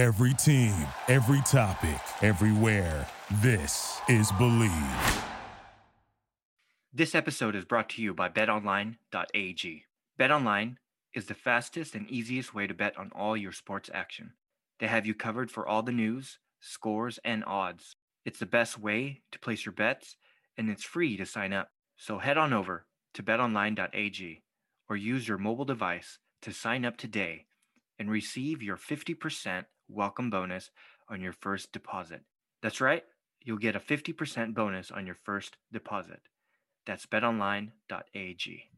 Every team, every topic, everywhere. This is Bleav. This episode is brought to you by betonline.ag. BetOnline is the fastest and easiest way to bet on all your sports action. They have you covered for all the news, scores, and odds. It's the best way to place your bets, and it's free to sign up. So head on over to betonline.ag or use your mobile device to sign up today and receive your 50% welcome bonus on your first deposit. That's right, you'll get a 50% bonus on your first deposit. That's betonline.ag.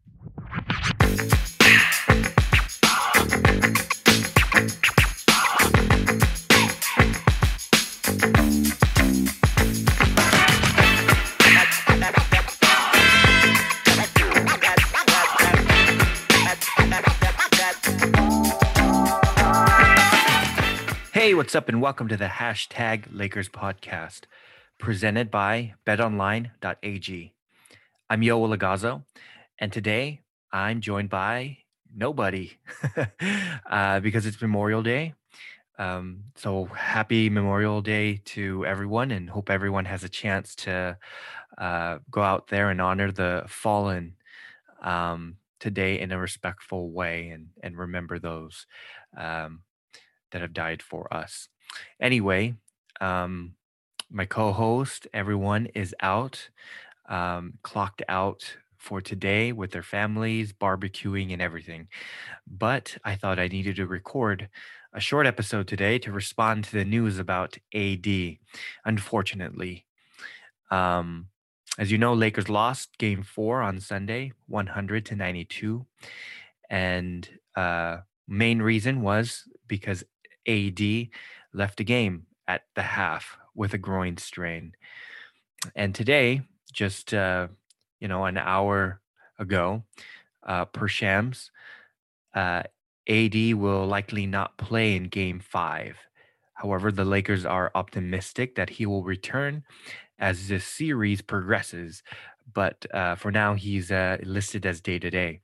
Hey, what's up, and welcome to the hashtag Lakers podcast presented by betonline.ag. I'm Yoel Lagazo, and today I'm joined by nobody uh, because it's Memorial Day. Um, so happy Memorial Day to everyone, and hope everyone has a chance to uh, go out there and honor the fallen um, today in a respectful way and, and remember those. Um, that have died for us. Anyway, um, my co-host, everyone is out, um, clocked out for today with their families, barbecuing and everything. But I thought I needed to record a short episode today to respond to the news about AD. Unfortunately, um, as you know, Lakers lost Game Four on Sunday, 100 to 92, and uh, main reason was because AD left the game at the half with a groin strain. And today, just uh, you know, an hour ago, uh, per Shams, uh, AD will likely not play in Game Five. However, the Lakers are optimistic that he will return as this series progresses. But uh, for now, he's uh, listed as day to day.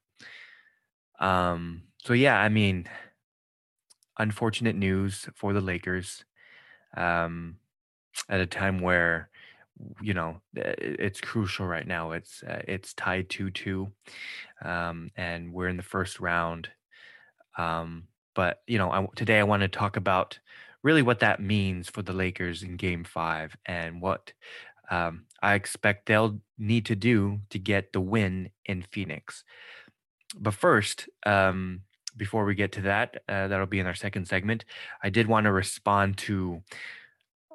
Um, so yeah, I mean, unfortunate news for the Lakers um, at a time where you know it's crucial right now. It's uh, it's tied two two, um, and we're in the first round. Um, but you know, I, today I want to talk about really what that means for the Lakers in Game Five and what um, I expect they'll need to do to get the win in Phoenix. But first, um, before we get to that, uh, that'll be in our second segment. I did want to respond to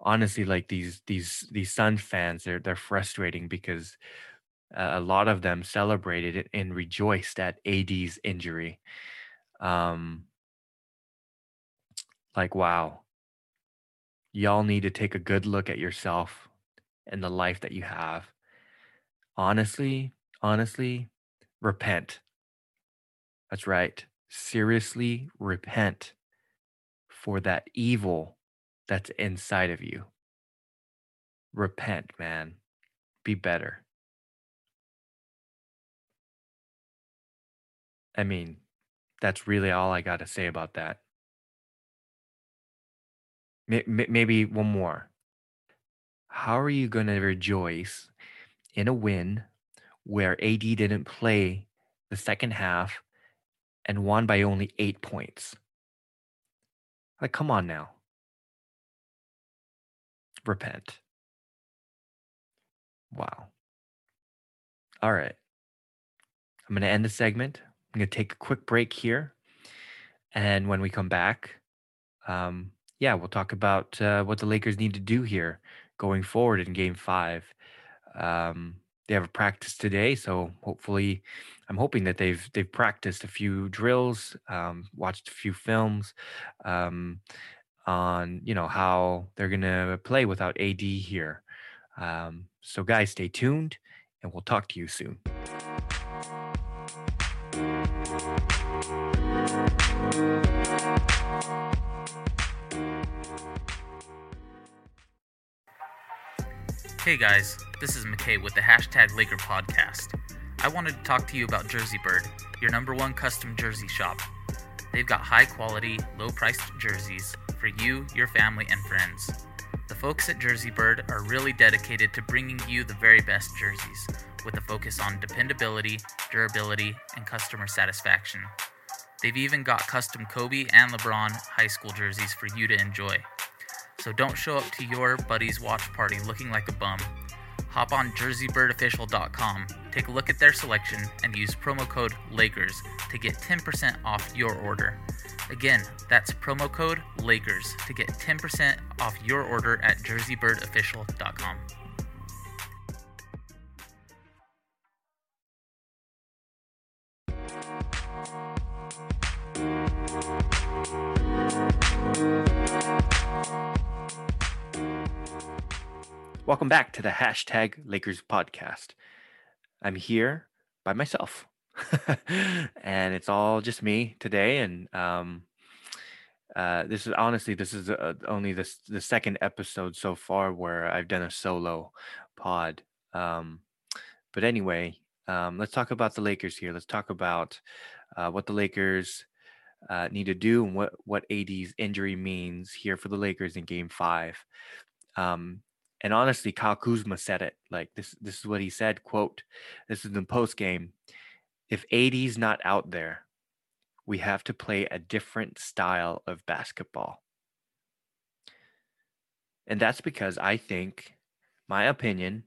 honestly like these these these Sun fans. They're they're frustrating because a lot of them celebrated and rejoiced at AD's injury. Um, like wow, y'all need to take a good look at yourself and the life that you have. Honestly, honestly, repent. That's right seriously repent for that evil that's inside of you. Repent, man. Be better. I mean, that's really all I got to say about that. Maybe one more. How are you going to rejoice in a win where AD didn't play the second half and won by only eight points. Like, come on now. Repent. Wow. All right. I'm going to end the segment. I'm going to take a quick break here. And when we come back, um, yeah, we'll talk about uh, what the Lakers need to do here going forward in game five. Um, they have a practice today, so hopefully, I'm hoping that they've they've practiced a few drills, um, watched a few films um, on you know how they're gonna play without AD here. Um, so, guys, stay tuned, and we'll talk to you soon. Hey guys, this is McKay with the hashtag Laker Podcast. I wanted to talk to you about Jersey Bird, your number one custom jersey shop. They've got high quality, low priced jerseys for you, your family, and friends. The folks at Jersey Bird are really dedicated to bringing you the very best jerseys, with a focus on dependability, durability, and customer satisfaction. They've even got custom Kobe and LeBron high school jerseys for you to enjoy. So don't show up to your buddy's watch party looking like a bum. Hop on jerseybirdofficial.com, take a look at their selection, and use promo code LAKERS to get 10% off your order. Again, that's promo code LAKERS to get 10% off your order at jerseybirdofficial.com. Welcome back to the hashtag Lakers podcast. I'm here by myself, and it's all just me today. And um, uh, this is honestly, this is uh, only the the second episode so far where I've done a solo pod. Um, but anyway, um, let's talk about the Lakers here. Let's talk about uh, what the Lakers uh, need to do and what what AD's injury means here for the Lakers in Game Five. Um, and honestly, Kyle Kuzma said it. Like this, this is what he said. "Quote: This is the post game. If AD's not out there, we have to play a different style of basketball." And that's because I think, my opinion,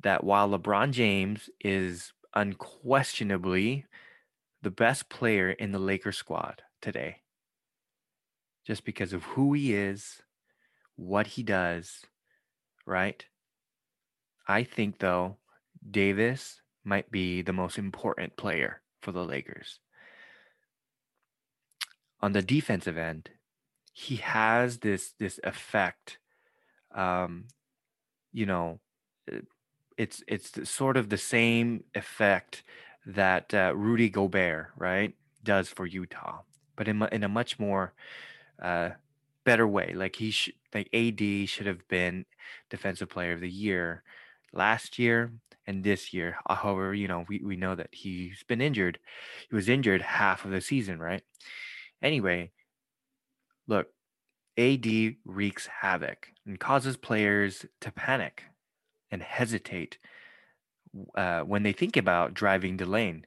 that while LeBron James is unquestionably the best player in the Lakers squad today, just because of who he is, what he does, right? I think, though, Davis might be the most important player for the Lakers. On the defensive end, he has this this effect. Um, you know, uh, it's it's sort of the same effect that uh, Rudy Gobert, right, does for Utah, but in in a much more uh, better way. Like he should, like AD should have been defensive player of the year last year and this year. Uh, however, you know, we, we know that he's been injured. He was injured half of the season, right? Anyway, look, AD wreaks havoc and causes players to panic and hesitate uh, when they think about driving the lane.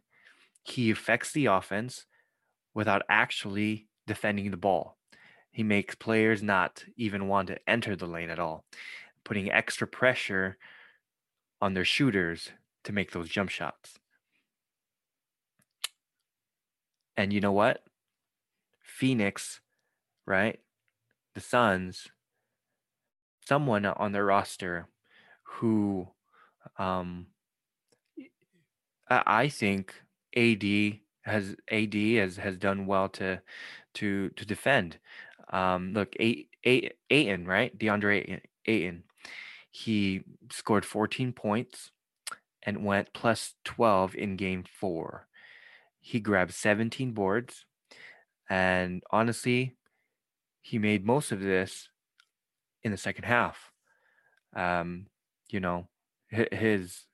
He affects the offense without actually defending the ball. He makes players not even want to enter the lane at all, putting extra pressure on their shooters to make those jump shots. And you know what? Phoenix, right? The Suns, someone on their roster who um I think AD has AD has has done well to to to defend. Um, look, eight, Ayton, right? DeAndre Ayton, he scored 14 points and went plus 12 in game four. He grabbed 17 boards. And honestly, he made most of this in the second half. Um, you know, his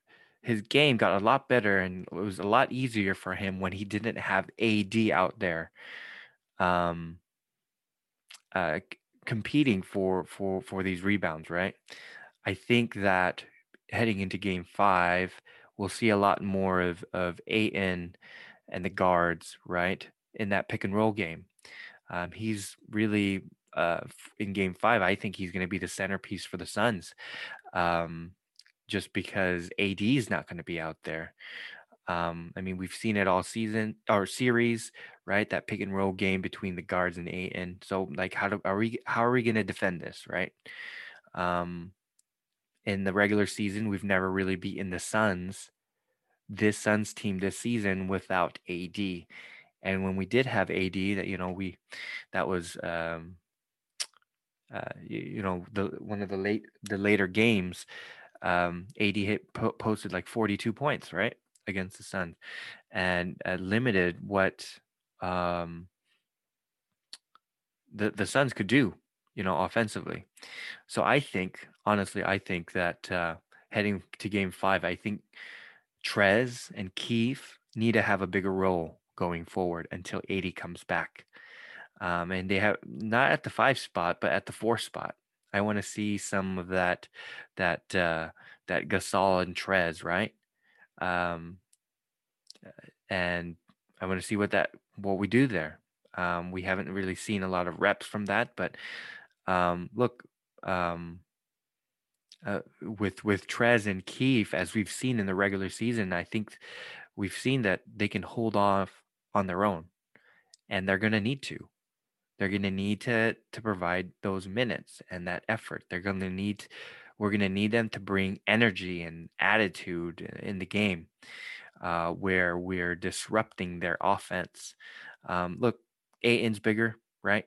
his game got a lot better and it was a lot easier for him when he didn't have AD out there. Um, uh, competing for for for these rebounds, right? I think that heading into Game Five, we'll see a lot more of of Ayton and the guards, right, in that pick and roll game. Um, he's really uh, in Game Five. I think he's going to be the centerpiece for the Suns, um, just because AD is not going to be out there. Um, I mean, we've seen it all season or series, right? That pick and roll game between the guards and Ayton. So, like, how do are we? How are we going to defend this, right? Um, in the regular season, we've never really beaten the Suns, this Suns team this season without AD. And when we did have AD, that you know we, that was um, uh, you, you know the one of the late the later games. Um, AD hit po- posted like 42 points, right? Against the sun and uh, limited what um, the the Suns could do, you know, offensively. So I think, honestly, I think that uh, heading to Game Five, I think Trez and Keith need to have a bigger role going forward until AD comes back. Um, and they have not at the five spot, but at the four spot. I want to see some of that, that uh, that Gasol and Trez, right? Um, and I want to see what that what we do there. Um, we haven't really seen a lot of reps from that, but um, look, um, uh, with with Trez and Keefe, as we've seen in the regular season, I think we've seen that they can hold off on their own, and they're going to need to. They're going to need to to provide those minutes and that effort. They're going to need. We're going to need them to bring energy and attitude in the game, uh, where we're disrupting their offense. Um, look, Ayton's bigger, right?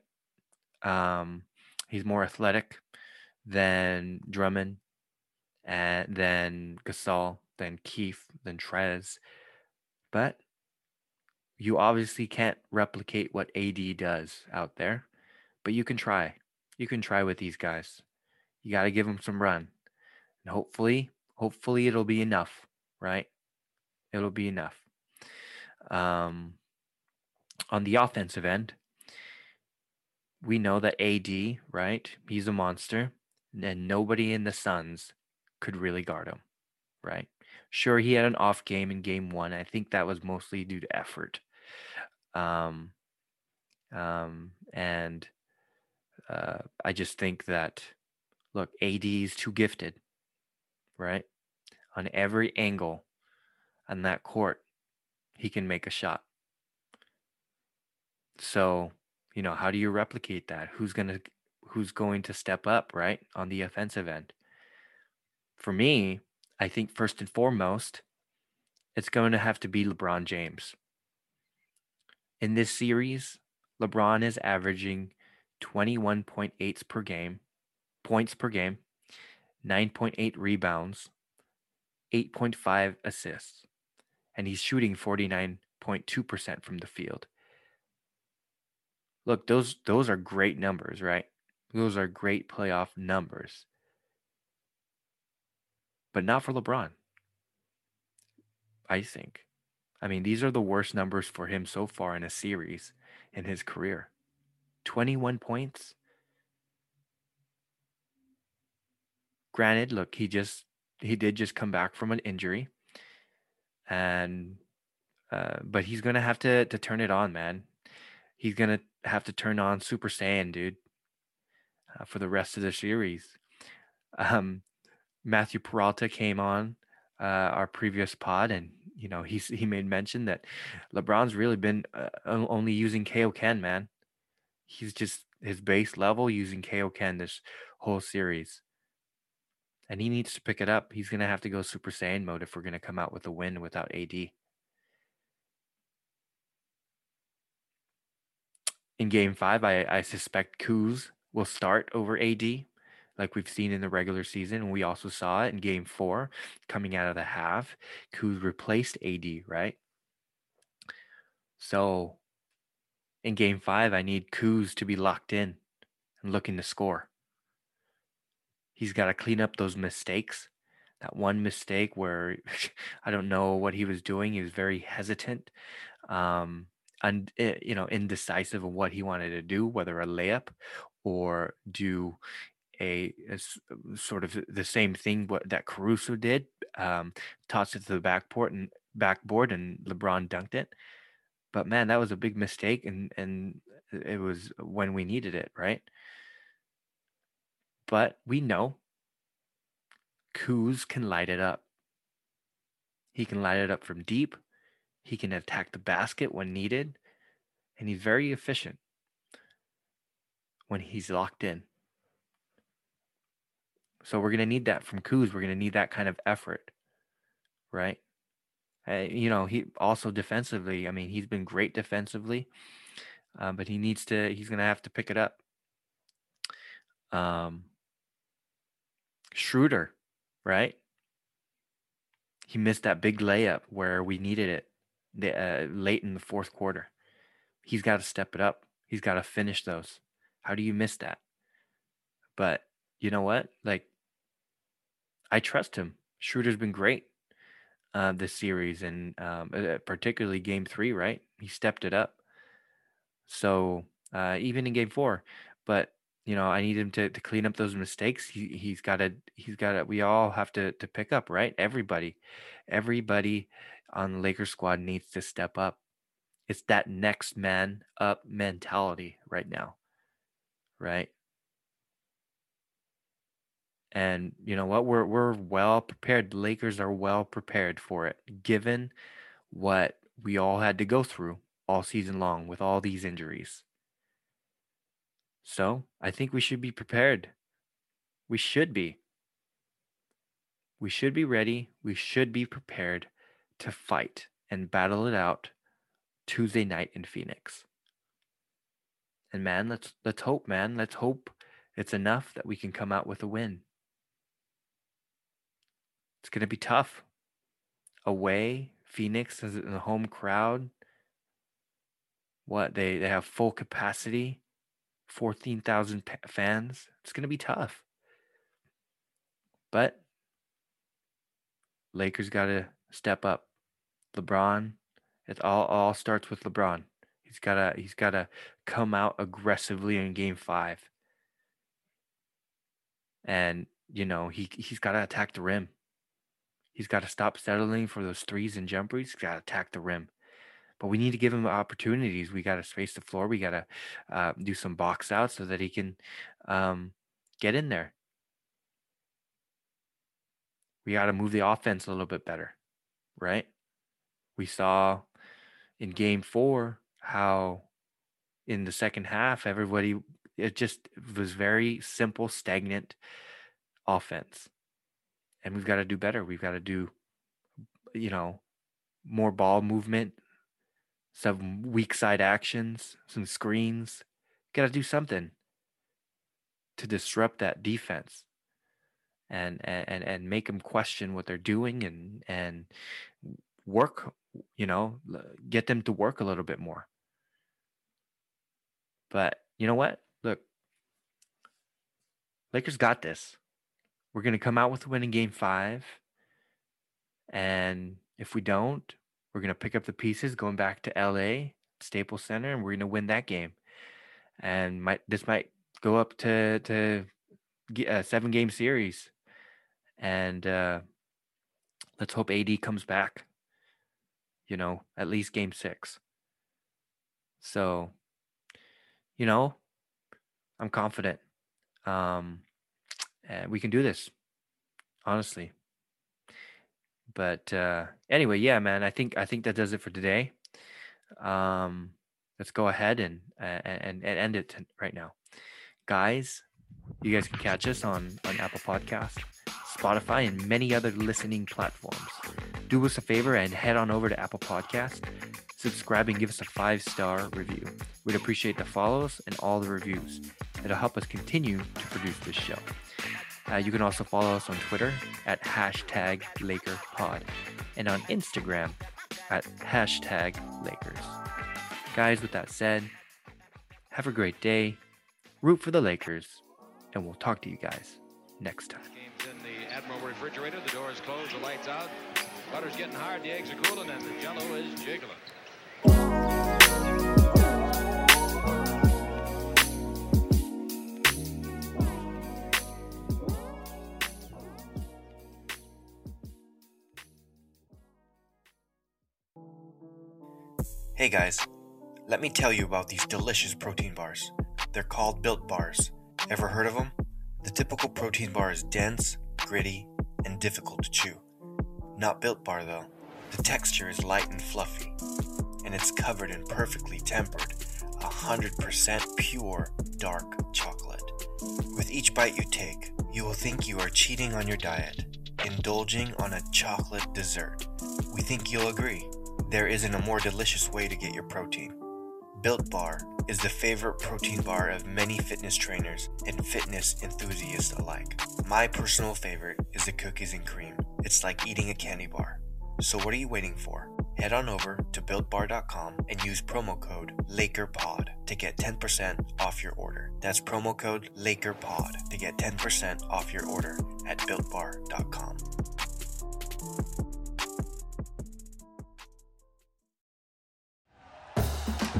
Um, he's more athletic than Drummond and then Gasol, then Keefe, then Trez. But you obviously can't replicate what AD does out there, but you can try. You can try with these guys. You got to give them some run. And hopefully, hopefully it'll be enough, right? It'll be enough. Um, on the offensive end, we know that AD, right? He's a monster, and nobody in the Suns could really guard him, right? Sure, he had an off game in game one. I think that was mostly due to effort. Um, um, and uh, I just think that, look, AD is too gifted, right? On every angle on that court, he can make a shot. So, you know, how do you replicate that? Who's going to who's going to step up, right? On the offensive end for me, I think first and foremost, it's going to have to be LeBron James. In this series, LeBron is averaging 21.8 per game, points per game, 9.8 rebounds, 8.5 assists, and he's shooting 49.2% from the field. Look, those those are great numbers, right? Those are great playoff numbers but not for LeBron. I think. I mean, these are the worst numbers for him so far in a series in his career 21 points. Granted, look, he just he did just come back from an injury, and uh, but he's gonna have to to turn it on, man. He's gonna have to turn on Super Saiyan, dude, uh, for the rest of the series. Um, Matthew Peralta came on uh, our previous pod, and you know he's he made mention that LeBron's really been uh, only using Kaio-ken, man. He's just his base level using Kaio-ken this whole series, and he needs to pick it up. He's gonna have to go Super Saiyan mode if we're gonna come out with a win without AD. In Game Five, I, I suspect Kuz will start over AD like we've seen in the regular season. We also saw it in game four coming out of the half. Kuz replaced AD, right? So in game five, I need Kuz to be locked in and looking to score. He's got to clean up those mistakes. That one mistake where I don't know what he was doing. He was very hesitant, um, and eh, you know, indecisive of what he wanted to do, whether a layup or do a, a sort of the same thing what that Caruso did, um, tossed it to the backport and backboard, and LeBron dunked it. But man, that was a big mistake, and and it was when we needed it, right? But we know Kuz can light it up. He can light it up from deep. He can attack the basket when needed, and he's very efficient when he's locked in. So we're going to need that from Kuz. We're going to need that kind of effort, right? Uh, you know, he also defensively. I mean, he's been great defensively, uh, but he needs to. He's going to have to pick it up. Um, Schroeder, right? He missed that big layup where we needed it the, uh, late in the fourth quarter. He's got to step it up. He's got to finish those. How do you miss that? But you know what? Like I trust him. Schroeder's been great uh, this series, and um, uh, particularly Game Three. Right, he stepped it up. So uh, even in game four. But you know, I need him to, to clean up those mistakes. He he's got to he's got to. We all have to to pick up, right? Everybody, everybody on the Lakers squad needs to step up. It's that next man up mentality right now, right? And you know what? We're we're well prepared. The Lakers are well prepared for it, given what we all had to go through all season long with all these injuries. So I think we should be prepared. We should be. We should be ready. We should be prepared to fight and battle it out Tuesday night in Phoenix. And man, let's let's hope, man. Let's hope it's enough that we can come out with a win. It's going to be tough. Away, Phoenix is in the home crowd. What they they have full capacity, fourteen thousand fans. It's going to be tough. But Lakers got to step up. LeBron, it all all starts with LeBron. He's gotta he's gotta come out aggressively in game five. And, you know, he he's gotta attack the rim. He's got to stop settling for those threes and jumpers. He's got to attack the rim. But we need to give him opportunities. We got to space the floor. We got to uh, do some box out so that he can um, get in there. We got to move the offense a little bit better, right? We saw in game four how in the second half, everybody, it just was very simple, stagnant offense. And we've got to do better. We've got to do, you know, more ball movement, some weak side actions, some screens. Got to do something to disrupt that defense and and and make them question what they're doing and and work you know get them to work a little bit more. But you know what? Look. Lakers got this. We're going to come out with a win in game five. And if we don't we're going to pick up the pieces going back to la staples center and we're going to win that game and might this might go up to to a seven game series and uh let's hope ad comes back you know, at least game six. So, you know, I'm confident. Um, and we can do this, honestly. But uh, anyway, yeah, man, I think I think that does it for today. Um, let's go ahead and and and end it right now, guys. You guys can catch us on on Apple Podcast, Spotify, and many other listening platforms do us a favor and head on over to Apple Podcast, subscribe and give us a five star review. We'd appreciate the follows and all the reviews. It'll help us continue to produce this show. Uh, you can also follow us on Twitter at hashtag LakerPod and on Instagram at hashtag Lakers. Guys, with that said, have a great day, root for the Lakers, and we'll talk to you guys next time. Game's in the Admiral refrigerator. The door is closed, the lights out. Butter's getting hard, the eggs are cooling, and the jello is jiggling. Hey guys, let me tell you about these delicious protein bars. They're called Built Bars. Ever heard of them? The typical protein bar is dense, gritty, and difficult to chew. Not built bar though. The texture is light and fluffy, and it's covered in perfectly tempered, 100% pure dark chocolate. With each bite you take, you will think you are cheating on your diet, indulging on a chocolate dessert. We think you'll agree. There isn't a more delicious way to get your protein. Built Bar is the favorite protein bar of many fitness trainers and fitness enthusiasts alike. My personal favorite is the cookies and cream. It's like eating a candy bar. So what are you waiting for? Head on over to builtbar.com and use promo code LakerPod to get 10% off your order. That's promo code LakerPod to get 10% off your order at builtbar.com.